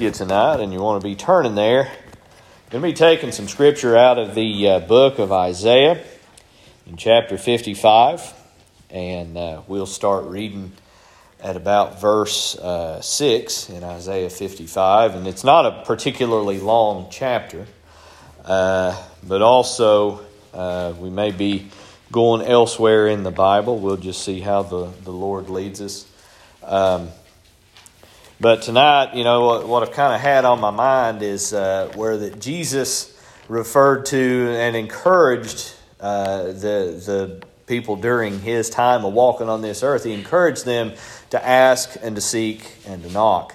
you tonight and you want to be turning there, I'm going to be taking some scripture out of the uh, book of Isaiah in chapter 55, and uh, we'll start reading at about verse uh, 6 in Isaiah 55. And it's not a particularly long chapter, uh, but also uh, we may be going elsewhere in the Bible. We'll just see how the, the Lord leads us. Um, but tonight, you know, what, what I've kind of had on my mind is uh, where that Jesus referred to and encouraged uh, the the people during his time of walking on this earth. He encouraged them to ask and to seek and to knock.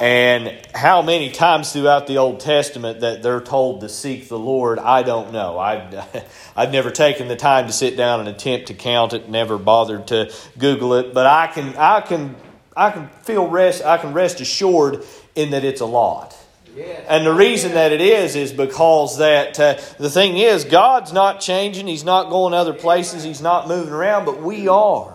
And how many times throughout the Old Testament that they're told to seek the Lord, I don't know. I've, I've never taken the time to sit down and attempt to count it, never bothered to Google it, but I can, I can I can feel rest, I can rest assured in that it's a lot. And the reason that it is is because that uh, the thing is God's not changing, He's not going other places, He's not moving around, but we are.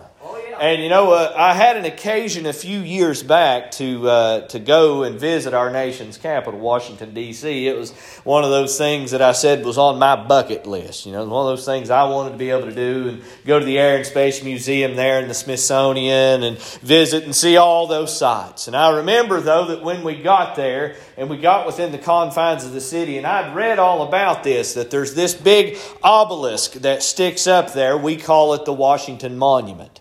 And you know, uh, I had an occasion a few years back to uh, to go and visit our nation's capital, Washington D.C. It was one of those things that I said was on my bucket list. You know, one of those things I wanted to be able to do and go to the Air and Space Museum there in the Smithsonian and visit and see all those sites. And I remember though that when we got there and we got within the confines of the city, and I'd read all about this that there's this big obelisk that sticks up there. We call it the Washington Monument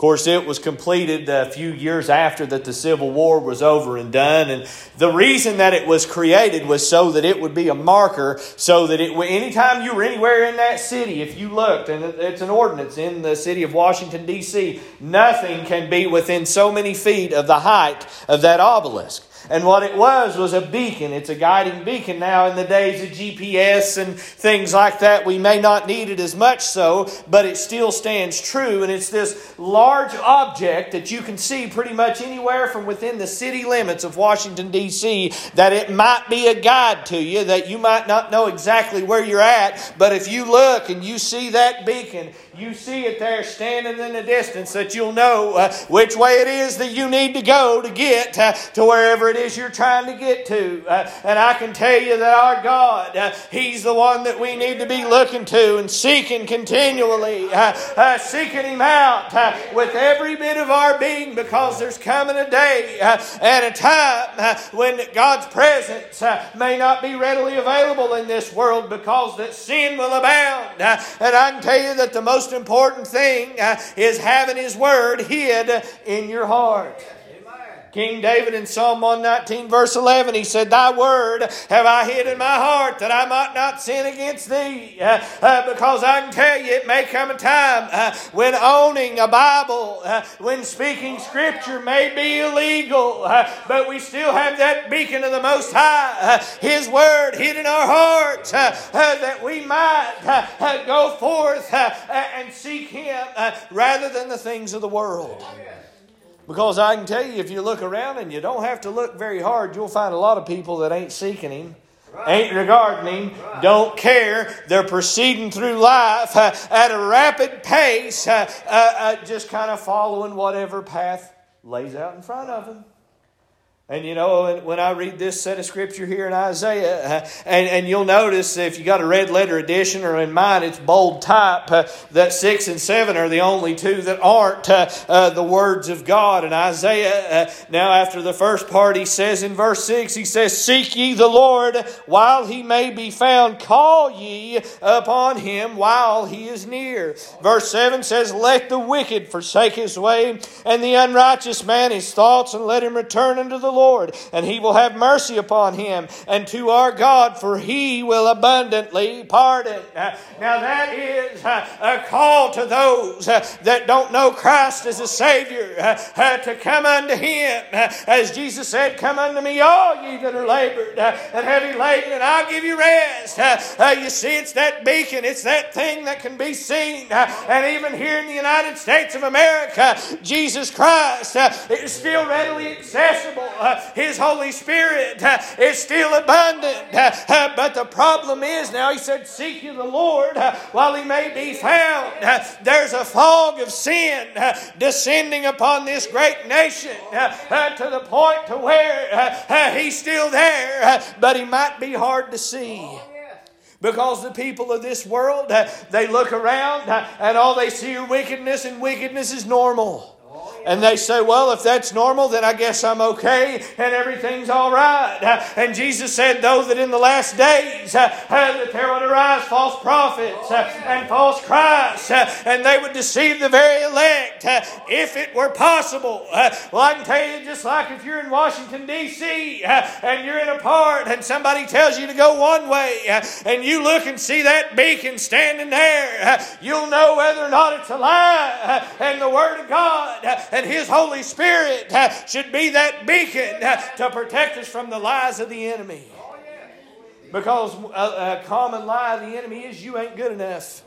course, it was completed a few years after that the Civil War was over and done. And the reason that it was created was so that it would be a marker, so that it anytime you were anywhere in that city, if you looked, and it's an ordinance in the city of Washington, D.C., nothing can be within so many feet of the height of that obelisk. And what it was was a beacon. It's a guiding beacon now in the days of GPS and things like that. We may not need it as much so, but it still stands true. And it's this large object that you can see pretty much anywhere from within the city limits of Washington, D.C., that it might be a guide to you, that you might not know exactly where you're at, but if you look and you see that beacon, you see it there standing in the distance, that you'll know uh, which way it is that you need to go to get uh, to wherever it is you're trying to get to. Uh, and I can tell you that our God, uh, He's the one that we need to be looking to and seeking continually, uh, uh, seeking Him out with every bit of our being because there's coming a day and a time when God's presence may not be readily available in this world because that sin will abound. and I can tell you that the most important thing uh, is having His Word hid in your heart. King David in Psalm 119, verse 11, he said, Thy word have I hid in my heart that I might not sin against thee. Uh, uh, because I can tell you, it may come a time uh, when owning a Bible, uh, when speaking Scripture may be illegal, uh, but we still have that beacon of the Most High, uh, His word hid in our hearts, that we might go forth and seek Him rather than the things of the world. Because I can tell you, if you look around and you don't have to look very hard, you'll find a lot of people that ain't seeking Him. Ain't regarding him, don't care. They're proceeding through life uh, at a rapid pace, uh, uh, uh just kind of following whatever path lays out in front of them. And you know, when I read this set of scripture here in Isaiah, uh, and, and you'll notice if you got a red letter edition or in mine, it's bold type, uh, that six and seven are the only two that aren't uh, uh the words of God. And Isaiah, uh, now after the first part, he says in verse six, he says, Seek ye the Lord while he may be found, call ye upon him while he is near. Verse seven says, Let the wicked forsake his way, and the unrighteous man his thoughts, and let him return unto the Lord Lord, and he will have mercy upon him, and to our God, for he will abundantly pardon. Uh, now, that is uh, a call to those uh, that don't know Christ as a Savior to come unto him. As Jesus said, Come unto me, all ye that are labored and heavy laden, and I'll give you rest. You see, it's that beacon, it's that thing that can be seen. And even here in the United States of America, Jesus Christ is still readily accessible His Holy Spirit uh, is still abundant. Uh, uh, but the problem is now, He said, Seek you the Lord while He may be found. There's a fog of sin descending upon this great nation to the point to where He's still there, but He might be hard to see. Because the people of this world, they look around and all they see are wickedness, and wickedness is normal. And they say, well, if that's normal, then I guess I'm okay and everything's all right. And Jesus said, though, that in the last days uh, there would arise false prophets uh, and false Christs, uh, and they would deceive the very elect uh, if it were possible. Uh, well, I can tell you, just like if you're in Washington, D.C., uh, and you're in a part and somebody tells you to go one way, and you look and see that beacon standing there, you'll know whether or not it's a lie. And the Word of God and His Holy Spirit uh, should be that beacon uh, to protect us from the lies of the enemy. Because a, a common lie of the enemy is you ain't good enough.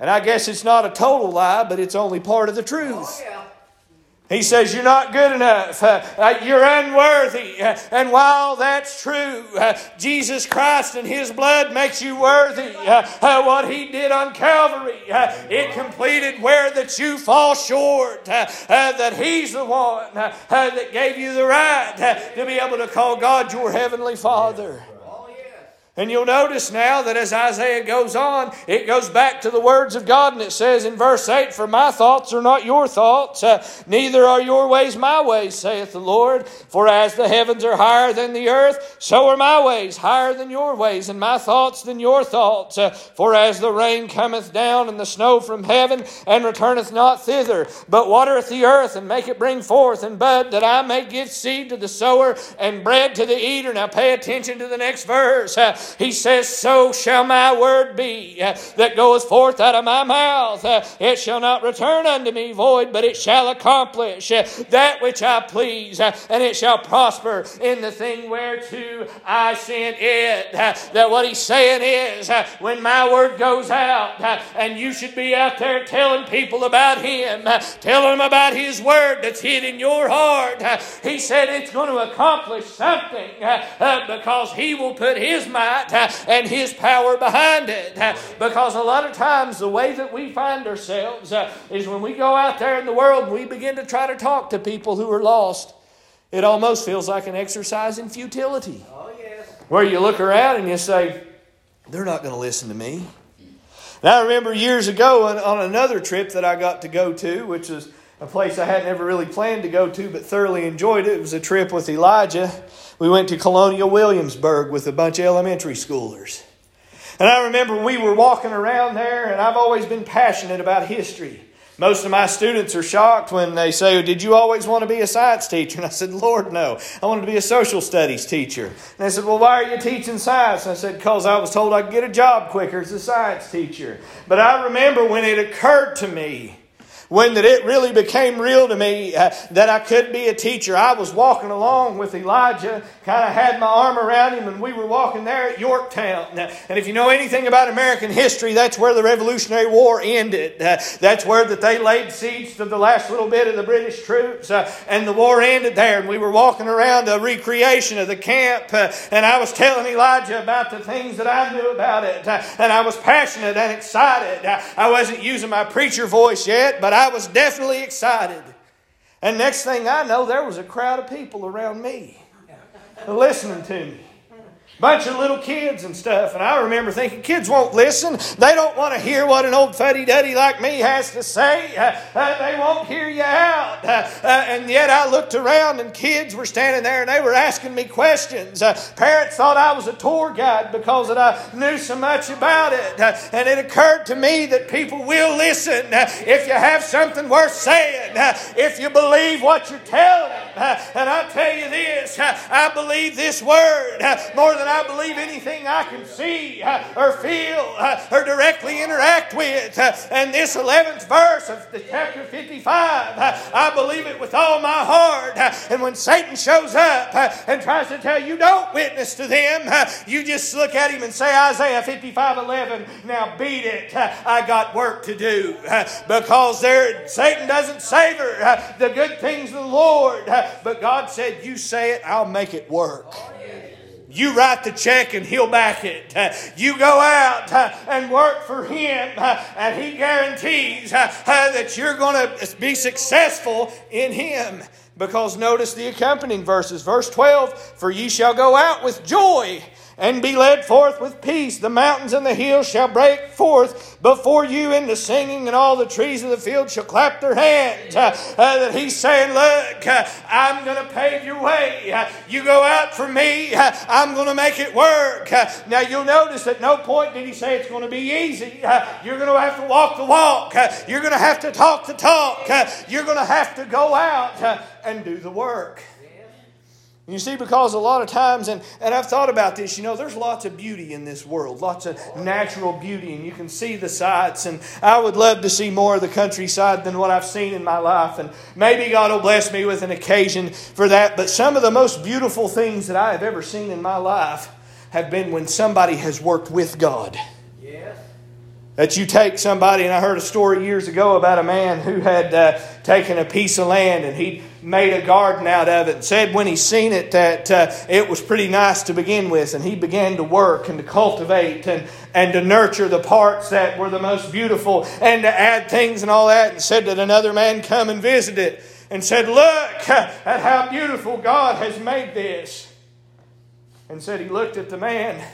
And I guess it's not a total lie, but it's only part of the truth. Oh, He says, You're not good enough. Uh, uh, you're unworthy. Uh, and while that's true, uh, Jesus Christ and His blood makes you worthy. Uh, uh, what He did on Calvary, it completed where that you fall short. that He's the one that gave you the right to be able to call God your Heavenly Father. And you'll notice now that as Isaiah goes on, it goes back to the words of God, and it says in verse 8, For my thoughts are not your thoughts, uh, neither are your ways my ways, saith the Lord. For as the heavens are higher than the earth, so are my ways higher than your ways, and my thoughts than your thoughts. Uh, for as the rain cometh down and the snow from heaven, and returneth not thither, but watereth the earth, and make it bring forth and bud, that I may give seed to the sower and bread to the eater. Now pay attention to the next verse. Uh, he says, So shall my word be uh, that goeth forth out of my mouth. Uh, it shall not return unto me void, but it shall accomplish uh, that which I please, uh, and it shall prosper in the thing whereto I sent it. Uh, that what he's saying is, uh, when my word goes out, and you should be out there telling people about him, telling them about his word that's hid in your heart. He said it's going to accomplish something because he will put his might and His power behind it. Because a lot of times the way that we find ourselves uh, is when we go out there in the world and we begin to try to talk to people who are lost, it almost feels like an exercise in futility. Oh, yes. Where you look around and you say, they're not going to listen to me. Now, I remember years ago on, on another trip that I got to go to, which was a place I had never really planned to go to but thoroughly enjoyed it. It was a trip with Elijah we went to Colonial Williamsburg with a bunch of elementary schoolers. And I remember we were walking around there, and I've always been passionate about history. Most of my students are shocked when they say, Did you always want to be a science teacher? And I said, Lord, no. I wanted to be a social studies teacher. And they said, Well, why are you teaching science? And I said, Because I was told I could get a job quicker as a science teacher. But I remember when it occurred to me when that it really became real to me uh, that I could be a teacher. I was walking along with Elijah, kind of had my arm around him, and we were walking there at Yorktown. And if you know anything about American history, that's where the Revolutionary War ended. Uh, that's where that they laid siege to the last little bit of the British troops, uh, and the war ended there. And we were walking around a recreation of the camp, uh, and I was telling Elijah about the things that I knew about it, uh, and I was passionate and excited. I wasn't using my preacher voice yet, but I I was definitely excited. And next thing I know, there was a crowd of people around me listening to me bunch of little kids and stuff. And I remember thinking, kids won't listen. They don't want to hear what an old fuddy duddy like me has to say. Uh, uh, they won't hear you out. Uh, uh and yet I looked around and kids were standing there and they were asking me questions. Uh, parents thought I was a tour guide because that I knew so much about it. Uh, and it occurred to me that people will listen if you have something worth saying, if you believe what you're telling them. and I tell you this, I believe this word more than than I believe anything I can see uh, or feel uh, or directly interact with. Uh, and this 11th verse of the chapter 55, uh, I believe it with all my heart. Uh, and when Satan shows up uh, and tries to tell you don't witness to them, you just look at him and say, Isaiah 55 11, now beat it. I got work to do. Because there, Satan doesn't savor the good things of the Lord. But God said, You say it, I'll make it work. You write the check and he'll back it. You go out and work for him, and he guarantees that you're going to be successful in him. Because notice the accompanying verses. Verse 12 For ye shall go out with joy and be led forth with peace. The mountains and the hills shall break forth before you into singing, and all the trees of the field shall clap their hands. Uh, uh, that he's saying, Look, uh, I'm going to pave your way. Uh, you go out for me, uh, I'm going to make it work. Uh, now you'll notice at no point did he say it's going to be easy. you're going to have to walk the walk, you're going to have to talk the talk, you're going to have to go out and do the work. You see, because a lot of times, and, and I've thought about this, you know, there's lots of beauty in this world, lots of natural beauty, and you can see the sights. And I would love to see more of the countryside than what I've seen in my life. And maybe God will bless me with an occasion for that. But some of the most beautiful things that I have ever seen in my life have been when somebody has worked with God. Yes That you take somebody, and I heard a story years ago about a man who had uh, taken a piece of land and he made a garden out of it and said when he seen it that uh, it was pretty nice to begin with. And he began to work and to cultivate and, and to nurture the parts that were the most beautiful and to add things and all that. And said that another man come and visit it and said, Look at how beautiful God has made this. And said he looked at the man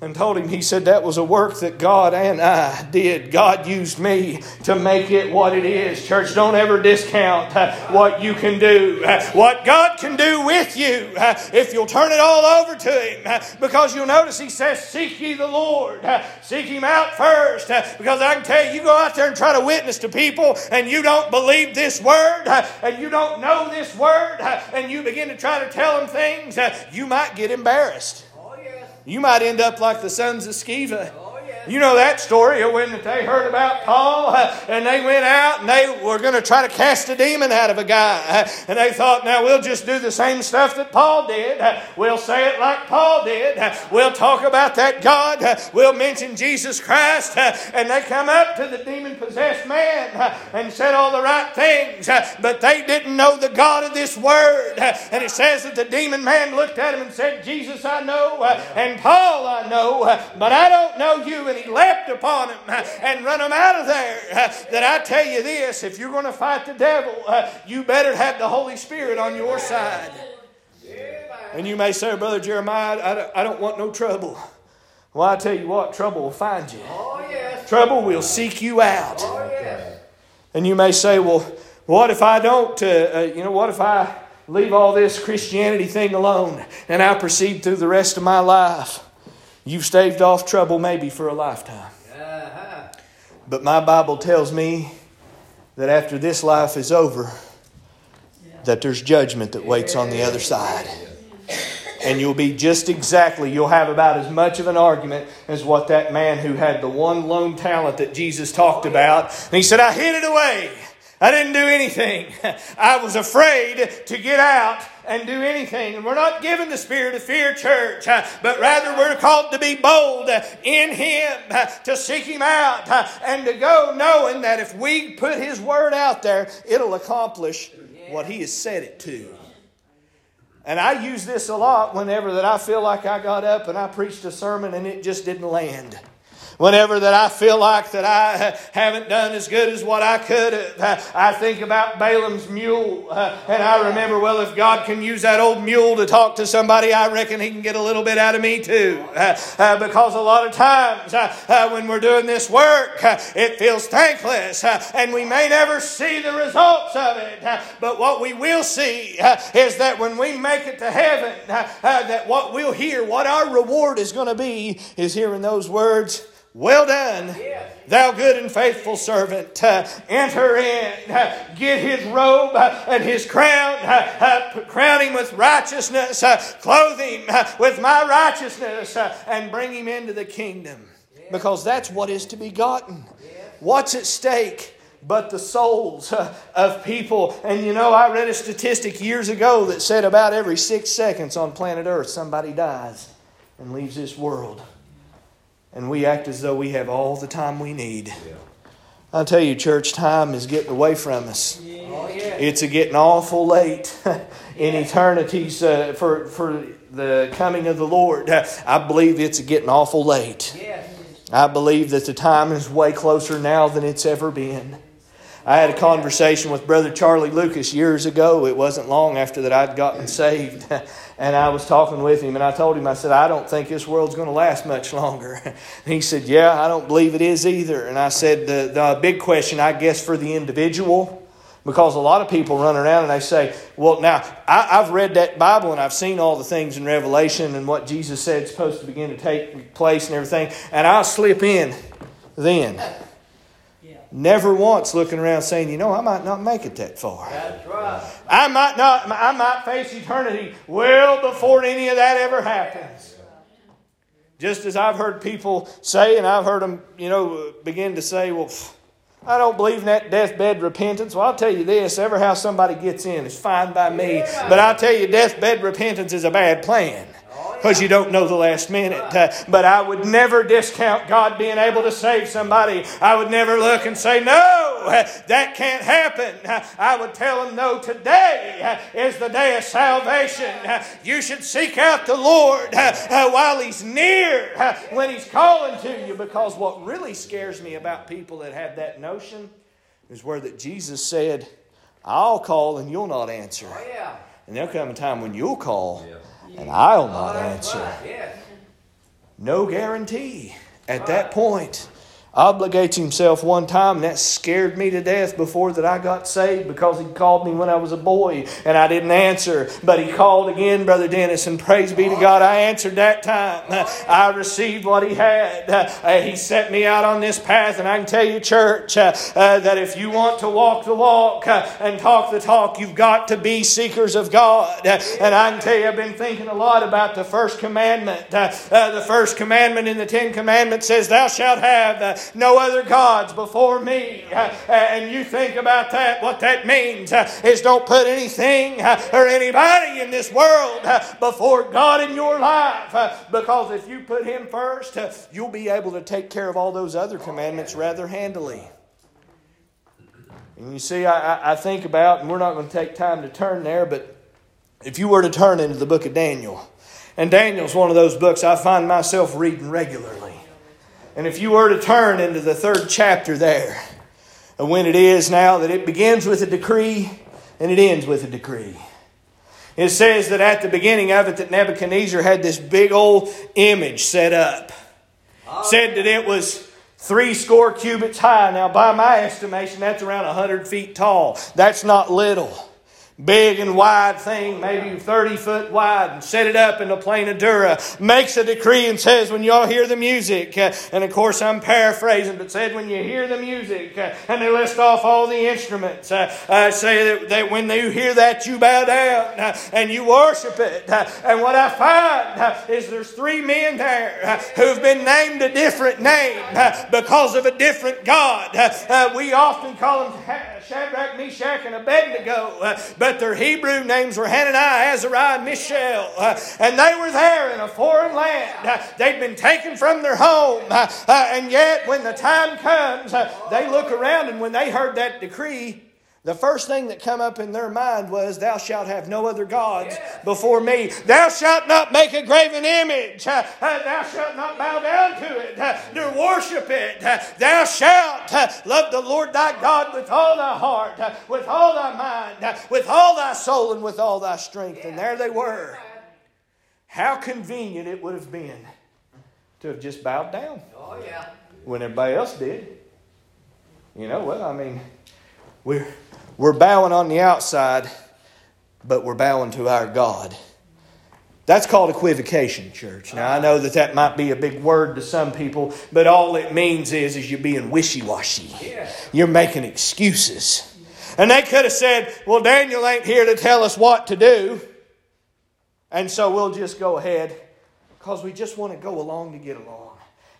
and told him, he said, that was a work that God and I did. God used me to make it what it is. Church, don't ever discount uh, what you can do. Uh, what God can do with you uh, if you'll turn it all over to Him. Because you'll notice He says, Seek ye the Lord. Seek Him out first. Because I can tell you, you go out there and try to witness to people and you don't believe this word and you don't know this word and you begin to try to tell them things, you might get embarrassed. You might end up like the sons of Sceva. You know that story of when they heard about Paul and they went out and they were going to try to cast a demon out of a guy. And they thought, now we'll just do the same stuff that Paul did. We'll say it like Paul did. We'll talk about that God. We'll mention Jesus Christ. And they come up to the demon possessed man and said all the right things. But they didn't know the God of this word. And it says that the demon man looked at him and said, Jesus I know, and Paul I know, but I don't know you. And he leapt upon him and run him out of there. That I tell you this if you're going to fight the devil, you better have the Holy Spirit on your side. And you may say, Brother Jeremiah, I don't want no trouble. Well, I tell you what, trouble will find you. Oh, yes. Trouble will seek you out. Oh, yes. And you may say, well, what if I don't, uh, uh, you know, what if I leave all this Christianity thing alone and I proceed through the rest of my life? You've staved off trouble maybe for a lifetime. Uh-huh. But my Bible tells me that after this life is over, that there's judgment that waits on the other side. And you'll be just exactly, you'll have about as much of an argument as what that man who had the one lone talent that Jesus talked about. And he said, I hid it away. I didn't do anything. I was afraid to get out and do anything. And we're not given the spirit of fear, church, uh, but rather we're called to be bold uh, in Him, uh, to seek Him out, and to go knowing that if we put His word out there, it'll accomplish what He has said it to. And I use this a lot whenever that I feel like I got up and I preached a sermon and it just didn't land. Whenever that I feel like that I haven't done as good as what I could have, I think about Balaam's mule. And I remember, well, if God can use that old mule to talk to somebody, I reckon he can get a little bit out of me too. Because a lot of times when we're doing this work, it feels thankless and we may never see the results of it. But what we will see is that when we make it to heaven, that what we'll hear, what our reward is going to be, is hearing those words Well done, thou good and faithful servant. Uh, enter in, uh, get his robe uh, and his crown, crown him with righteousness, clothe him with my righteousness, and bring him into the kingdom. Because that's what is to be gotten. What's at stake? but the souls of people. And you know, I read a statistic years ago that said about every six seconds on planet Earth, somebody dies and leaves this world and we act as though we have all the time we need. Yeah. I'll tell you, church, time is getting away from us. Yeah. Oh, yeah. It's a getting awful late in eternities uh, for, for the coming of the Lord. I believe it's a getting awful late. I believe that the time is way closer now than it's ever been. I had a conversation with Brother Charlie Lucas years ago. It wasn't long after that I'd gotten saved. And I was talking with him, and I told him, I said, I don't think this world's going to last much longer. And he said, Yeah, I don't believe it is either. And I said, The, the big question, I guess, for the individual, because a lot of people run around and they say, Well, now, I, have read that Bible and I've seen all the things in Revelation and what Jesus said is supposed to begin to take place and everything, and I'll slip in then never once looking around saying, you know, I might not make it that far. That's right. I might not, I might face eternity well before any of that ever happens. Just as I've heard people say, and I've heard them, you know, begin to say, well, I don't believe in that deathbed repentance. Well, I'll tell you this ever how somebody gets in is fine by me. But I'll tell you, deathbed repentance is a bad plan because you don't know the last minute. Uh, but I would never discount God being able to save somebody. I would never look and say, no, that can't happen. I would tell them, no, today is the day of salvation. You should seek out the Lord uh, while He's near, when He's calling to you. Because what really scares me about people that have that notion is where that Jesus said, I'll call and you'll not answer. Oh, yeah. And there'll come a time when you'll call yeah and I'll not answer. No guarantee at that point obligates himself one time, and that scared me to death before that I got saved because he called me when I was a boy and I didn't answer. But he called again, Brother Dennis, and praise be to God, I answered that time. I received what he had. Uh, he set me out on this path, and I can tell you, church, uh, uh, that if you want to walk the walk and talk the talk, you've got to be seekers of God. And I can tell you, I've been thinking a lot about the first commandment. the first commandment in the Ten Commandments says, Thou shalt have no other gods before me. And you think about that, what that means is don't put anything or anybody in this world before God in your life. Because if you put Him first, you'll be able to take care of all those other commandments rather handily. And you see, I, I think about, and we're not going to take time to turn there, but if you were to turn into the book of Daniel, and Daniel's one of those books I find myself reading regularly. And if you were to turn into the third chapter there, and when it is now that it begins with a decree and it ends with a decree. It says that at the beginning of it that Nebuchadnezzar had this big old image set up. Said that it was three score cubits high. Now, by my estimation, that's around a hundred feet tall. That's not little big and wide thing, maybe 30 foot wide, and set it up in the plain of Dura, makes a decree and says, when y'all hear the music, uh, and of course I'm paraphrasing, but said, when you hear the music, uh, and they list off all the instruments, uh, uh say that, when you hear that, you bow down and you worship it. And what I find is there's three men there who've been named a different name because of a different God. we often call them Shadrach, Meshach, and Abednego, uh, but their Hebrew names were Hananiah, Azariah, and Mishael. Uh, and they were there in a foreign land. Uh, they'd been taken from their home. and yet, when the time comes, they look around, and when they heard that decree, the first thing that come up in their mind was, Thou shalt have no other gods before me. Thou shalt not make a graven image. Uh, thou shalt not bow down to it, uh, nor worship it. Uh, thou shalt love the Lord thy God with all thy heart, with all thy mind, with all thy soul, and with all thy strength. And there they were. How convenient it would have been to have just bowed down. Oh, yeah. When everybody else did. You know, well, I mean, we're we're bowing on the outside, but we're bowing to our God. That's called equivocation, church. Now, I know that that might be a big word to some people, but all it means is, is you're being wishy washy. You're making excuses. And they could have said, Well, Daniel ain't here to tell us what to do. And so we'll just go ahead because we just want to go along to get along.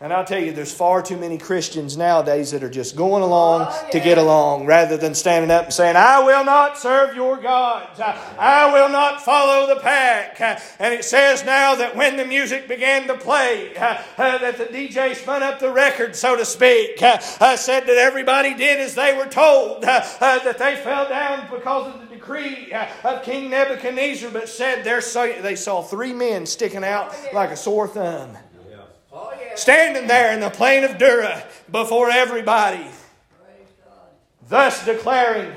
And I'll tell you, there's far too many Christians nowadays that are just going along oh, yeah. to get along rather than standing up and saying, I will not serve your gods. I will not follow the pack. And it says now that when the music began to play, uh, that the DJ spun up the record, so to speak, uh, said that everybody did as they were told, uh, that they fell down because of the decree of King Nebuchadnezzar, but said they saw three men sticking out like a sore thumb standing there in the plain of Dura before everybody, thus declaring,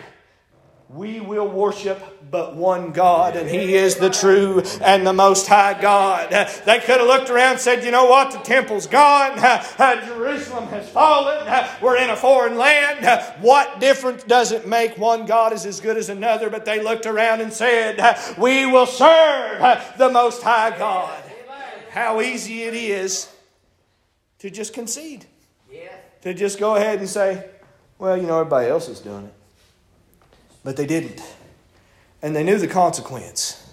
We will worship but one God, and He is the true and the most high God. They could have looked around and said, You know what? The temple's gone. Jerusalem has fallen. We're in a foreign land. What difference does it make? One God is as good as another. But they looked around and said, We will serve the most high God. How easy it is to just concede. Yeah. To just go ahead and say, well, you know, everybody else is doing it. But they didn't. And they knew the consequence.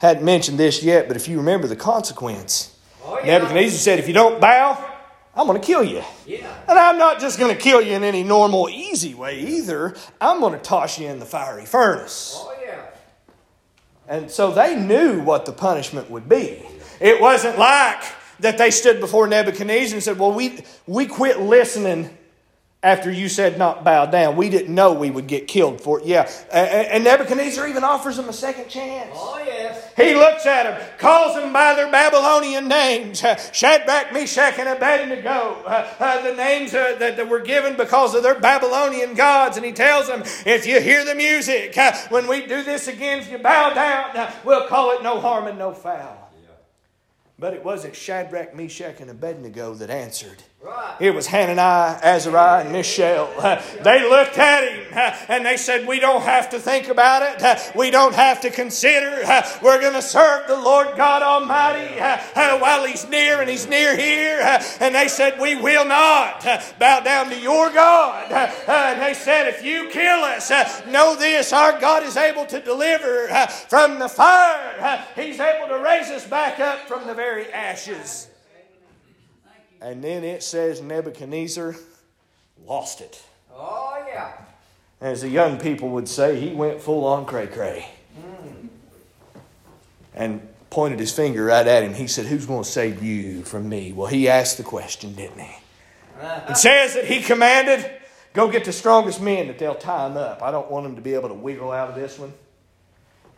Hadn't mentioned this yet, but if you remember the consequence, oh, yeah. Nebuchadnezzar said, if you don't bow, I'm going to kill you. Yeah. And I'm not just going to kill you in any normal, easy way either. I'm going to toss you in the fiery furnace. Oh, yeah. And so they knew what the punishment would be. It wasn't like that they stood before Nebuchadnezzar and said, Well, we, we quit listening after you said not bow down. We didn't know we would get killed for it. Yeah. And Nebuchadnezzar even offers them a second chance. Oh, yes. He looks at them, calls them by their Babylonian names Shadrach, Meshach, and Abednego. Uh, uh, the names uh, that, that were given because of their Babylonian gods. And he tells them, if you hear the music, uh, when we do this again, if you bow down, uh, we'll call it no harm and no foul. But it wasn't Shadrach, Meshach, and Abednego that answered. It was Hananiah, Azariah, and Mishael. they looked at him and they said, We don't have to think about it. We don't have to consider. We're going to serve the Lord God Almighty while He's near and He's near here. And they said, We will not bow down to your God. And they said, If you kill us, know this our God is able to deliver from the fire. He's able to raise us back up from the very ashes. And then it says Nebuchadnezzar lost it. Oh, yeah. As the young people would say, he went full on cray cray. Mm. And pointed his finger right at him. He said, Who's going to save you from me? Well, he asked the question, didn't he? It says that he commanded, Go get the strongest men that they'll tie him up. I don't want them to be able to wiggle out of this one.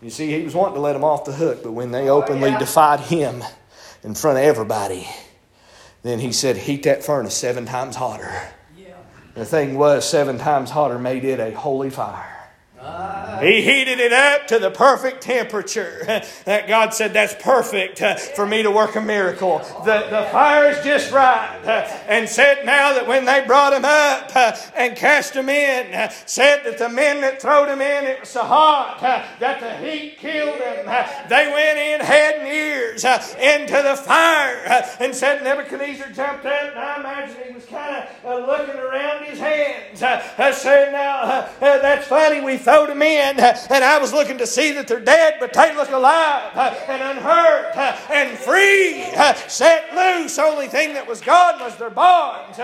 You see, he was wanting to let them off the hook, but when they oh, openly oh, yeah. defied him in front of everybody, then he said, Heat that furnace seven times hotter. Yeah. The thing was, seven times hotter made it a holy fire. He heated it up to the perfect temperature. that God said, That's perfect uh, for me to work a miracle. The, the fire is just right. Uh, and said now that when they brought him up uh, and cast him in, uh, said that the men that throwed him in, it was so hot uh, that the heat killed them. Uh, they went in head and ears into the fire and said Nebuchadnezzar jumped up, and I imagine he was kind of looking around his hands. Said, Now, that's funny, we throwed him in uh, and I was looking to see that they're dead, but they look alive uh, and unhurt uh, and free, set loose. Only thing that was gone was their bonds.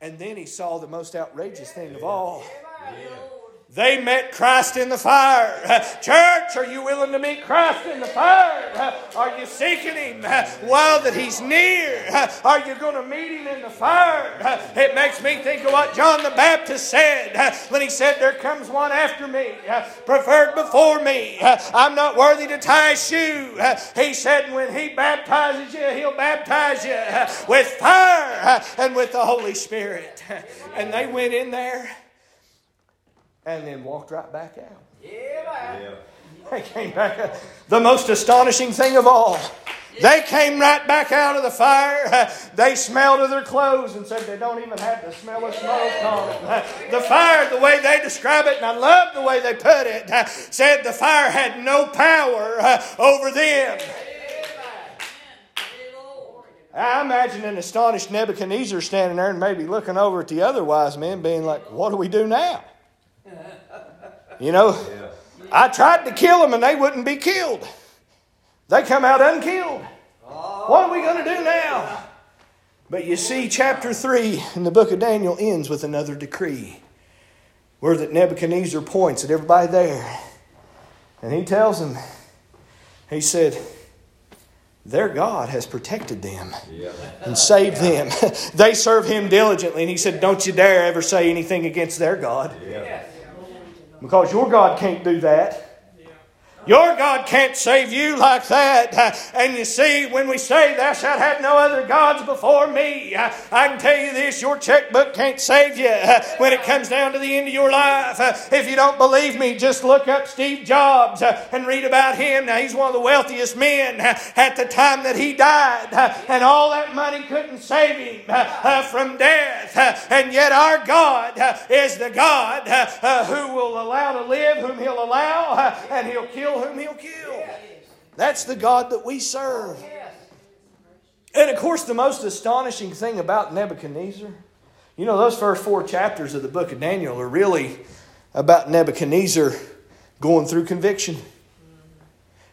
And then he saw the most outrageous thing of all. They met Christ in the fire. Church, are you willing to meet Christ in the fire? Are you seeking Him while that He's near? Are you going to meet Him in the fire? It makes me think of what John the Baptist said when he said, There comes one after me, preferred before me. I'm not worthy to tie a shoe. He said, When He baptizes you, He'll baptize you with fire and with the Holy Spirit. And they went in there and then walked right back out. Yeah. They came back out. The most astonishing thing of all. They came right back out of the fire. They smelled of their clothes and said they don't even have the smell of smoke on it. The fire, the way they describe it, and I love the way they put it, said the fire had no power over them. I imagine an astonished Nebuchadnezzar standing there and maybe looking over at the other wise men, being like, What do we do now? You know, I tried to kill them and they wouldn't be killed. They come out unkilled. Oh. What are we going to do now? But you see, chapter 3 in the book of Daniel ends with another decree where that Nebuchadnezzar points at everybody there. And he tells them, he said, their God has protected them and saved them. they serve him diligently. And he said, Don't you dare ever say anything against their God. Because your God can't do that. Your God can't save you like that. And you see, when we say, Thou shalt have no other gods before me, I can tell you this your checkbook can't save you when it comes down to the end of your life. If you don't believe me, just look up Steve Jobs and read about him. Now, he's one of the wealthiest men at the time that he died, and all that money couldn't save him uh, from death. And yet, our God uh, is the God uh, who will allow to live, whom he'll allow, and he'll kill kill whom he'll kill. That's the God that we serve. And of course, the most astonishing thing about Nebuchadnezzar, you know, those first four chapters of the book of Daniel are really about Nebuchadnezzar going through conviction.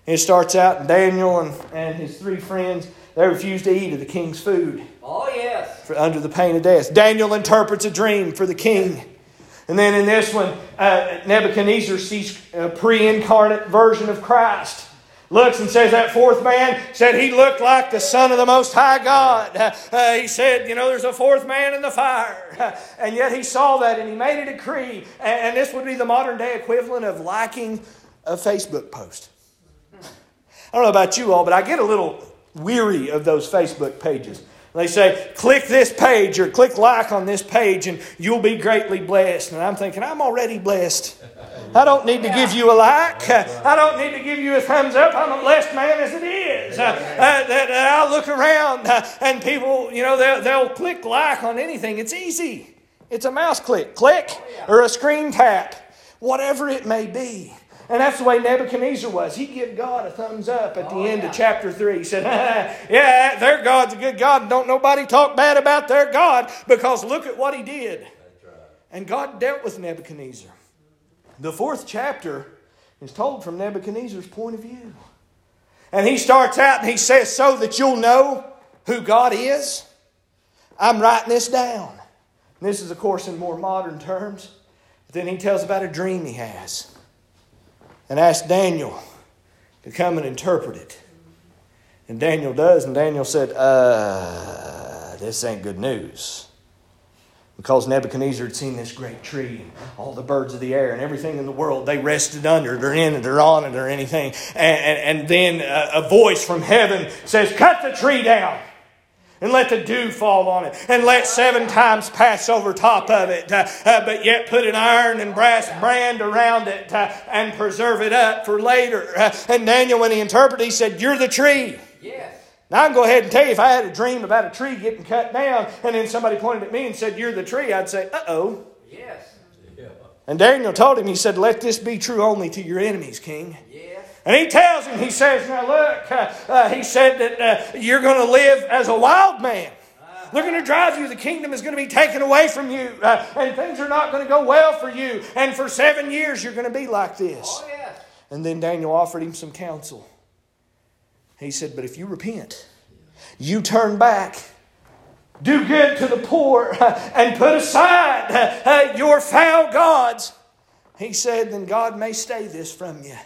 It starts out in Daniel and, and his three friends, they refuse to eat of the king's food. Oh, yes. For, under the pain of death. Daniel interprets a dream for the king. And then in this one, uh, Nebuchadnezzar sees a pre incarnate version of Christ. Looks and says that fourth man said he looked like the Son of the Most High God. Uh, he said, You know, there's a fourth man in the fire. and yet he saw that and he made a decree. And, and this would be the modern day equivalent of liking a Facebook post. I don't know about you all, but I get a little weary of those Facebook pages. They say, click this page or click like on this page and you'll be greatly blessed. And I'm thinking, I'm already blessed. I don't need to give you a like. I don't need to give you a thumbs up. I'm a blessed man as it is. Uh, uh, that, I look around uh, and people, you know, they'll, they'll click like on anything. It's easy. It's a mouse click, click, or a screen tap, whatever it may be. And that's the way Nebuchadnezzar was. He'd give God a thumbs up at the oh, end yeah. of chapter 3. He said, Yeah, their God's a good God. Don't nobody talk bad about their God because look at what he did. Right. And God dealt with Nebuchadnezzar. The fourth chapter is told from Nebuchadnezzar's point of view. And he starts out and he says, So that you'll know who God is, I'm writing this down. And this is, of course, in more modern terms. But then he tells about a dream he has and asked Daniel to come and interpret it. And Daniel does, and Daniel said, uh, this ain't good news. Because Nebuchadnezzar had seen this great tree and all the birds of the air and everything in the world, they rested under it or in it or on it or anything. And, and, and then a, a voice from heaven says, Cut the tree down and let the dew fall on it, and let seven times pass over top of it, uh, uh, but yet put an iron and brass brand around it uh, and preserve it up for later. Uh, and Daniel, when he interpreted, he said, You're the tree. Yes. Now, I can go ahead and tell you if I had a dream about a tree getting cut down, and then somebody pointed at me and said, You're the tree, I'd say, Uh oh. Yes. And Daniel told him, He said, Let this be true only to your enemies, king. And he tells him, he says, Now look, uh, uh, he said that uh, you're going to live as a wild man. They're going to drive you. The kingdom is going to be taken away from you. Uh, and things are not going to go well for you. And for seven years, you're going to be like this. Oh, yeah. And then Daniel offered him some counsel. He said, But if you repent, you turn back, do good to the poor, and put aside uh, your foul gods, he said, then God may stay this from you.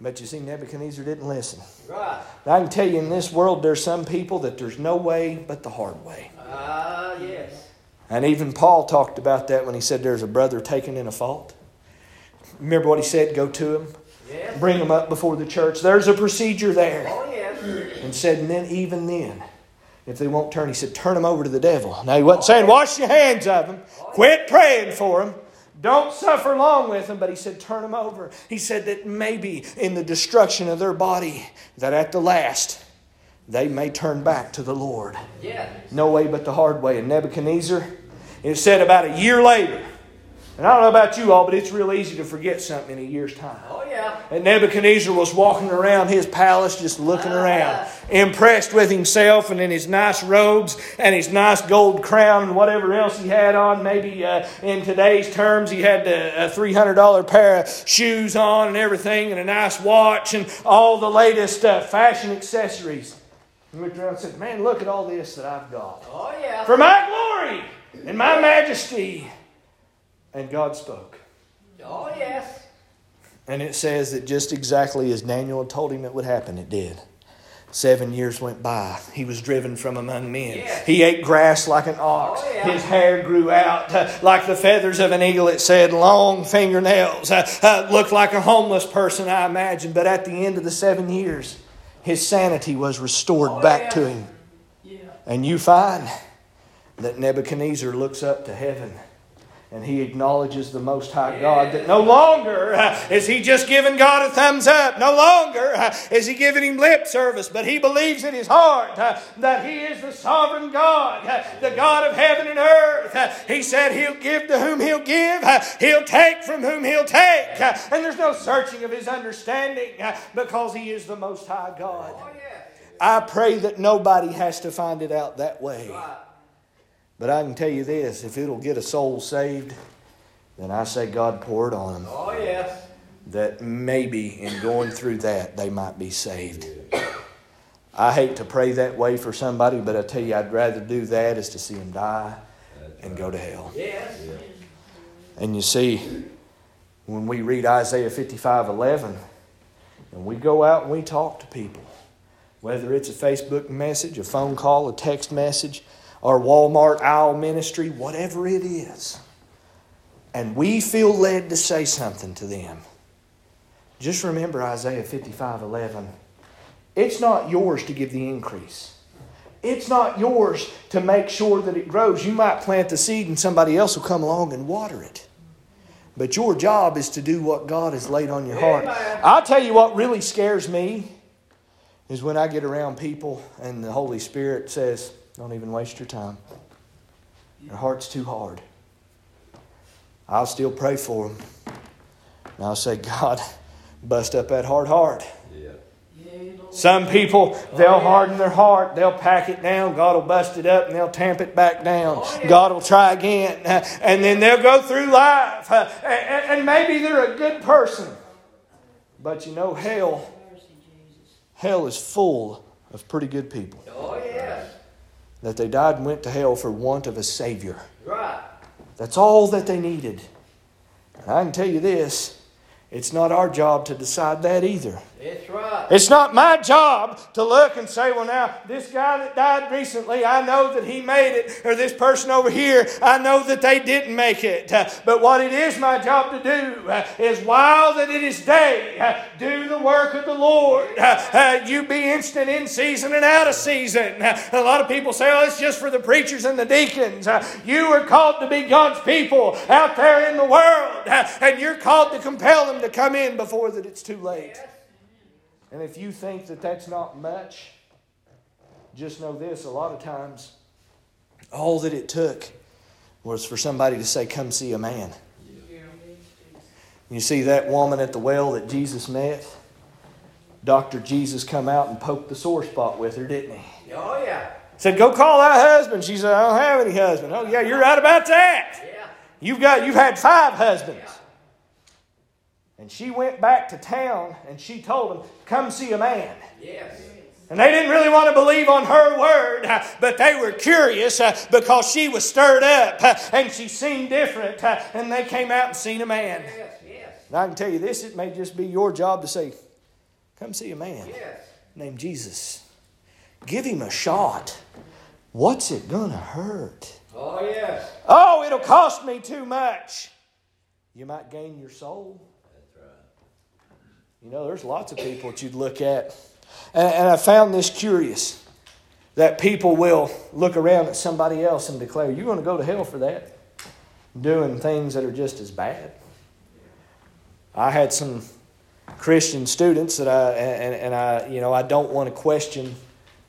But you see, Nebuchadnezzar didn't listen. Right. I can tell you in this world, there's some people that there's no way but the hard way. Ah, uh, yes. And even Paul talked about that when he said there's a brother taken in a fault. Remember what he said? Go to him. Yes. Bring him up before the church. There's a procedure there. Oh, yes. And said, and then even then, if they won't turn, he said, turn them over to the devil. Now he wasn't saying wash your hands of them. Quit praying for them. Don't suffer long with them, but he said, turn them over. He said that maybe in the destruction of their body, that at the last, they may turn back to the Lord. Yeah. No way but the hard way. And Nebuchadnezzar, it said about a year later, And I don't know about you all, but it's real easy to forget something in a year's time. Oh, yeah. And Nebuchadnezzar was walking around his palace just looking around, impressed with himself and in his nice robes and his nice gold crown and whatever else he had on. Maybe uh, in today's terms, he had a, a $300 pair of shoes on and everything and a nice watch and all the latest uh, fashion accessories. He looked around and said, Man, look at all this that I've got. Oh, yeah. For my glory and my majesty. And God spoke. Oh, yes. And it says that just exactly as Daniel had told him it would happen, it did. Seven years went by. He was driven from among men. Yes. He ate grass like an ox. Oh, yeah. His hair grew out uh, like the feathers of an eagle, it said. Long fingernails. Uh, uh, looked like a homeless person, I imagine. But at the end of the seven years, his sanity was restored Oh, back yeah. to him. Yeah. And you find that Nebuchadnezzar looks up to heaven and he acknowledges the Most High God that no longer uh, is he just giving God a thumbs up. No longer uh, is he giving him lip service, but he believes in his heart uh, that he is the sovereign God, the God of heaven and earth. He said he'll give to whom he'll give, he'll take from whom he'll take. And there's no searching of his understanding because he is the Most High God. Oh. I pray that nobody has to find it out that way. Right. But I can tell you this if it'll get a soul saved, then I say God pour it on them. Oh, yes. That maybe in going through that, they might be saved. I hate to pray that way for somebody, but I tell you, I'd rather do that as to see them die and go to hell. Yes. And you see, when we read Isaiah 55 11, and we go out and we talk to people, whether it's a Facebook message, a phone call, a text message, or Walmart aisle ministry, whatever it is, and we feel led to say something to them, just remember Isaiah 55 11. It's not yours to give the increase. It's not yours to make sure that it grows. You might plant the seed and somebody else will come along and water it. But your job is to do what God has laid on your heart. I'll tell you what really scares me is when I get around people and the Holy Spirit says, Don't even waste your time. Your heart's too hard. I'll still pray for them. And I'll say, God, bust up that hard heart. Some people, they'll harden their heart, they'll pack it down, God will bust it up, and they'll tamp it back down. God will try again, and then they'll go through life, and maybe they're a good person. But you know, hell, hell is full of pretty good people. Oh, yes. That they died and went to hell for want of a Savior. Right. That's all that they needed. And I can tell you this it's not our job to decide that either. That's right. It's not my job to look and say, well, now, this guy that died recently, I know that he made it, or this person over here, I know that they didn't make it. Uh, but what it is my job to do uh, is while that it is day, uh, do the work of the Lord. You be instant in season and out of season. A lot of people say, oh, it's just for the preachers and the deacons. You are called to be God's people out there in the world, and you're called to compel them to come in before that it's too late. And if you think that that's not much, just know this a lot of times, all that it took was for somebody to say, Come see a man. You see that woman at the well that Jesus met? Dr. Jesus come out and poked the sore spot with her, didn't he? Oh, yeah. Said, Go call thy husband. She said, I don't have any husband. Oh, yeah, you're right about that. Yeah. You've got you've had five husbands. And she went back to town and she told them, Come see a man. Yes. And they didn't really want to believe on her word, but they were curious uh, because she was stirred up uh, and she seemed different. uh, And they came out and seen a man. Yes. Yes. And I can tell you this, it may just be your job to say, Come see a man Yes. named Jesus. Give him a shot. What's it going to hurt? Oh, yes. Oh, it'll cost me too much. You might gain your soul. You know, there's lots of people that you'd look at. And, and I found this curious that people will look around at somebody else and declare, You're going to go to hell for that. Doing things that are just as bad. I had some Christian students that I, and, and I, you know, I don't want to question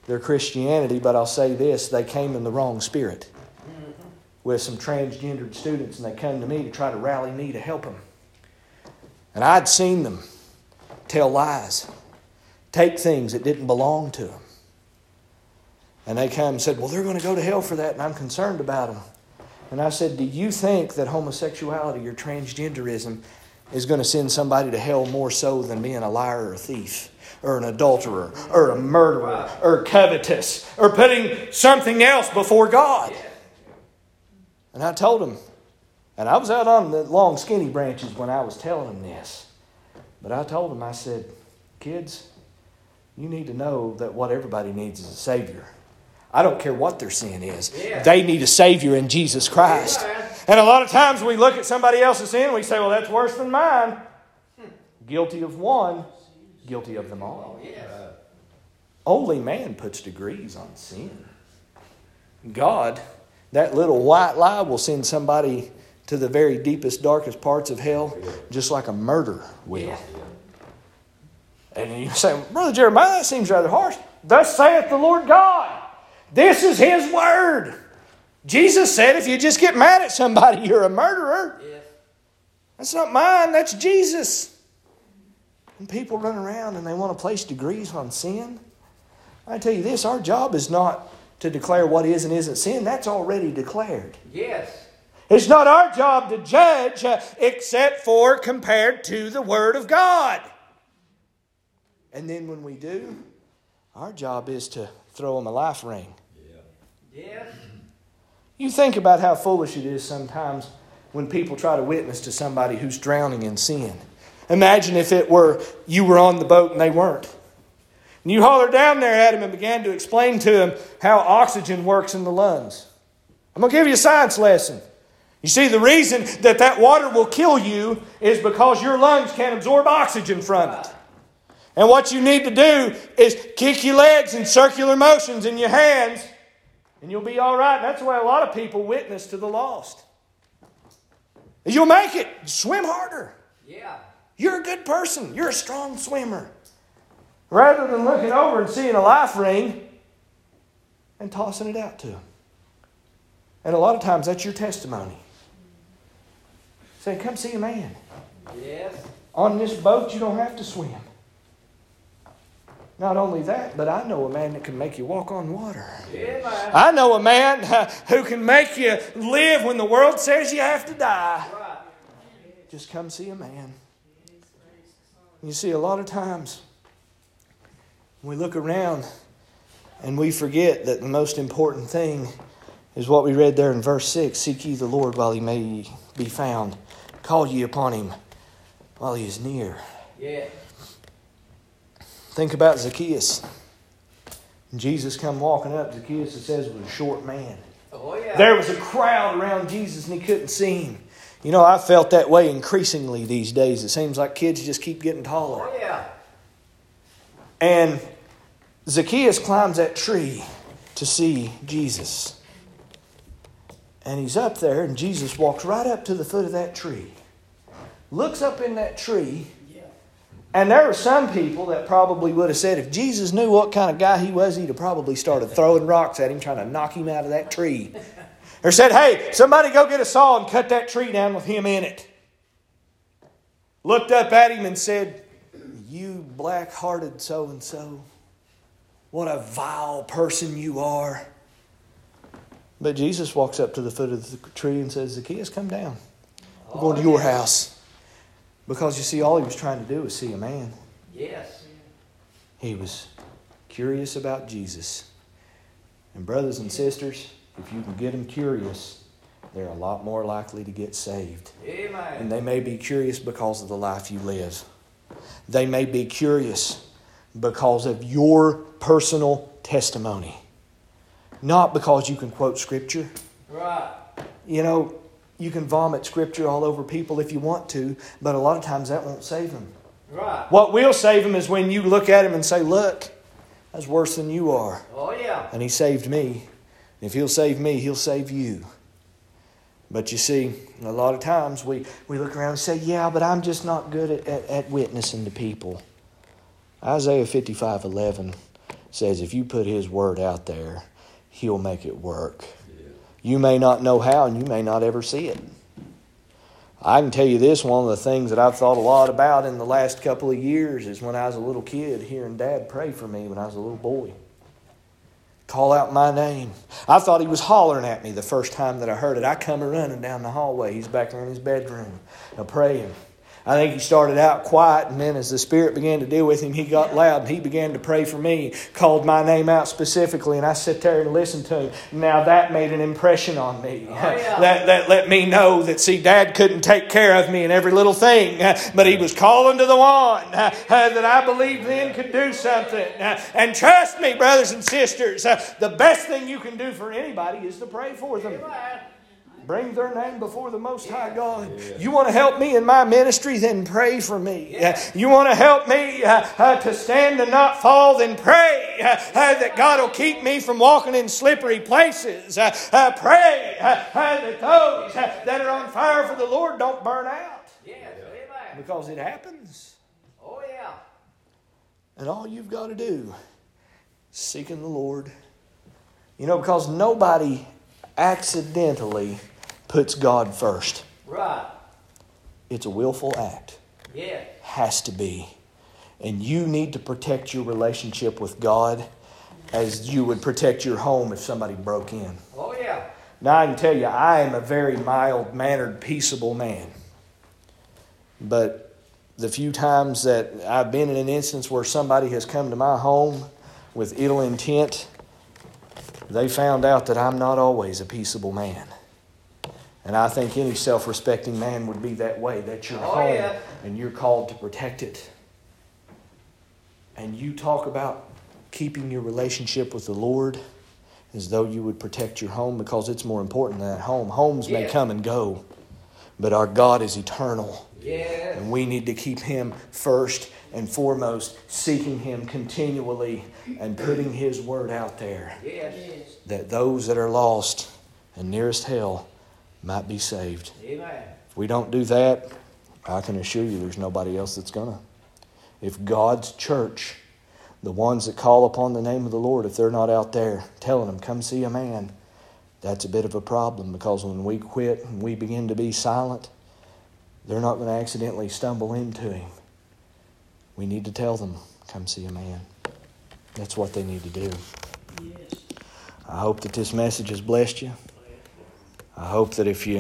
their Christianity, but I'll say this they came in the wrong spirit. with some transgendered students, and they come to me to try to rally me to help them. And I'd seen them tell lies, take things that didn't belong to them. And they come and said, Well, they're going to go to hell for that, and I'm concerned about them. And I said, Do you think that homosexuality or transgenderism is going to send somebody to hell more so than being a liar or a thief? Or an adulterer, or a murderer, or covetous, or putting something else before God. And I told him, and I was out on the long, skinny branches when I was telling him this. But I told him, I said, kids, you need to know that what everybody needs is a Savior. I don't care what their sin is. Yeah. They need a Savior in Jesus Christ. Amen. And a lot of times we look at somebody else's sin and we say, well, that's worse than mine. Guilty of one, guilty of them all. Oh, yes. Only man puts degrees on sin. God, that little white lie will send somebody to the very deepest, darkest parts of hell, just like a murder will. And you say, Brother Jeremiah, that seems rather harsh. Thus saith the Lord God. This is His word. Jesus said, if you just get mad at somebody, you're a murderer. Yes. That's not mine, that's Jesus. And people run around and they want to place degrees on sin. I tell you this our job is not to declare what is and isn't sin, that's already declared. Yes. It's not our job to judge uh, except for compared to the Word of God. And then when we do, our job is to throw them a life ring. Yes. You think about how foolish it is sometimes when people try to witness to somebody who's drowning in sin. Imagine if it were you were on the boat and they weren't. And you hollered down there at him and began to explain to him how oxygen works in the lungs. I'm going to give you a science lesson. You see, the reason that that water will kill you is because your lungs can't absorb oxygen from it. And what you need to do is kick your legs in circular motions in your hands, and you'll be all right. And that's why a lot of people witness to the lost. You'll make it. Swim harder. Yeah. You're a good person. You're a strong swimmer. Rather than looking over and seeing a life ring and tossing it out to them. And a lot of times that's your testimony. Say, come see a man. Yes. On this boat, you don't have to swim. Not only that, but I know a man that can make you walk on water. Amen. I know a man uh, who can make you live when the world says you have to die. Right. Just come see a man. You see, a lot of times we look around and we forget that the most important thing is what we read there in verse 6 Seek ye the Lord while he may be found, call ye upon him while he is near. Yeah. Think about Zacchaeus. Jesus come walking up. Zacchaeus, it says, was a short man. Oh yeah. There was a crowd around Jesus and he couldn't see him. You know, I felt that way increasingly these days. It seems like kids just keep getting taller. Oh yeah. And Zacchaeus climbs that tree to see Jesus. And he's up there, and Jesus walks right up to the foot of that tree, looks up in that tree, and there were some people that probably would have said, if Jesus knew what kind of guy he was, he'd have probably started throwing rocks at him, trying to knock him out of that tree. Or said, hey, somebody go get a saw and cut that tree down with him in it. Looked up at him and said, You black hearted so and so, what a vile person you are. But Jesus walks up to the foot of the tree and says, Zacchaeus, come down. We're going to your oh, house. Because you see, all he was trying to do was see a man. Yes. He was curious about Jesus. And, brothers and sisters, if you can get them curious, they're a lot more likely to get saved. Amen. And they may be curious because of the life you live. They may be curious because of your personal testimony, not because you can quote Scripture. Right. You know, you can vomit Scripture all over people if you want to, but a lot of times that won't save them. Right. What will save them is when you look at him and say, Look, that's worse than you are. Oh yeah. And he saved me. And if he'll save me, he'll save you. But you see, a lot of times we, we look around and say, Yeah, but I'm just not good at, at, at witnessing to people. Isaiah 55 11 says, If you put his word out there, he'll make it work. You may not know how, and you may not ever see it. I can tell you this one of the things that I've thought a lot about in the last couple of years is when I was a little kid, hearing Dad pray for me when I was a little boy. Call out my name. I thought he was hollering at me the first time that I heard it. I come running down the hallway. He's back there in his bedroom, praying. I think he started out quiet, and then as the Spirit began to deal with him, he got loud and he began to pray for me, called my name out specifically, and I sat there and listened to him. Now that made an impression on me. Oh, yeah. that, that let me know that, see, Dad couldn't take care of me in every little thing, but he was calling to the one that I believed then could do something. And trust me, brothers and sisters, the best thing you can do for anybody is to pray for them. Bring their name before the Most High God. You want to help me in my ministry? Then pray for me. You want to help me uh, uh, to stand and not fall? Then pray uh, uh, that God will keep me from walking in slippery places. Uh, uh, Pray that those that are on fire for the Lord don't burn out. Yes. Amen. Because it happens. Oh, yeah. And all you've got to do is seeking the Lord. You know, because nobody accidentally puts God first. Right. It's a willful act. Yes. Has to be. And you need to protect your relationship with God as you would protect your home if somebody broke in. Oh, yeah. Now, I can tell you, I am a very mild mannered, peaceable man. But the few times that I've been in an instance where somebody has come to my home with ill intent, they found out that I'm not always a peaceable man. And I think any self respecting man would be that way. That's your Oh, home, yeah. and you're called to protect it. And you talk about keeping your relationship with the Lord as though you would protect your home because it's more important than that home. Homes may come and go, but our God is eternal. Yes. And we need to keep Him first and foremost, seeking Him continually and putting His word out there Yes. that those that are lost and nearest hell might be saved. Amen. If we don't do that, I can assure you there's nobody else that's going to. If God's church, the ones that call upon the name of the Lord, if they're not out there telling them, come see a man, that's a bit of a problem because when we quit and we begin to be silent, they're not going to accidentally stumble into him. We need to tell them, come see a man. That's what they need to do. I hope that this message has blessed you. I hope that if you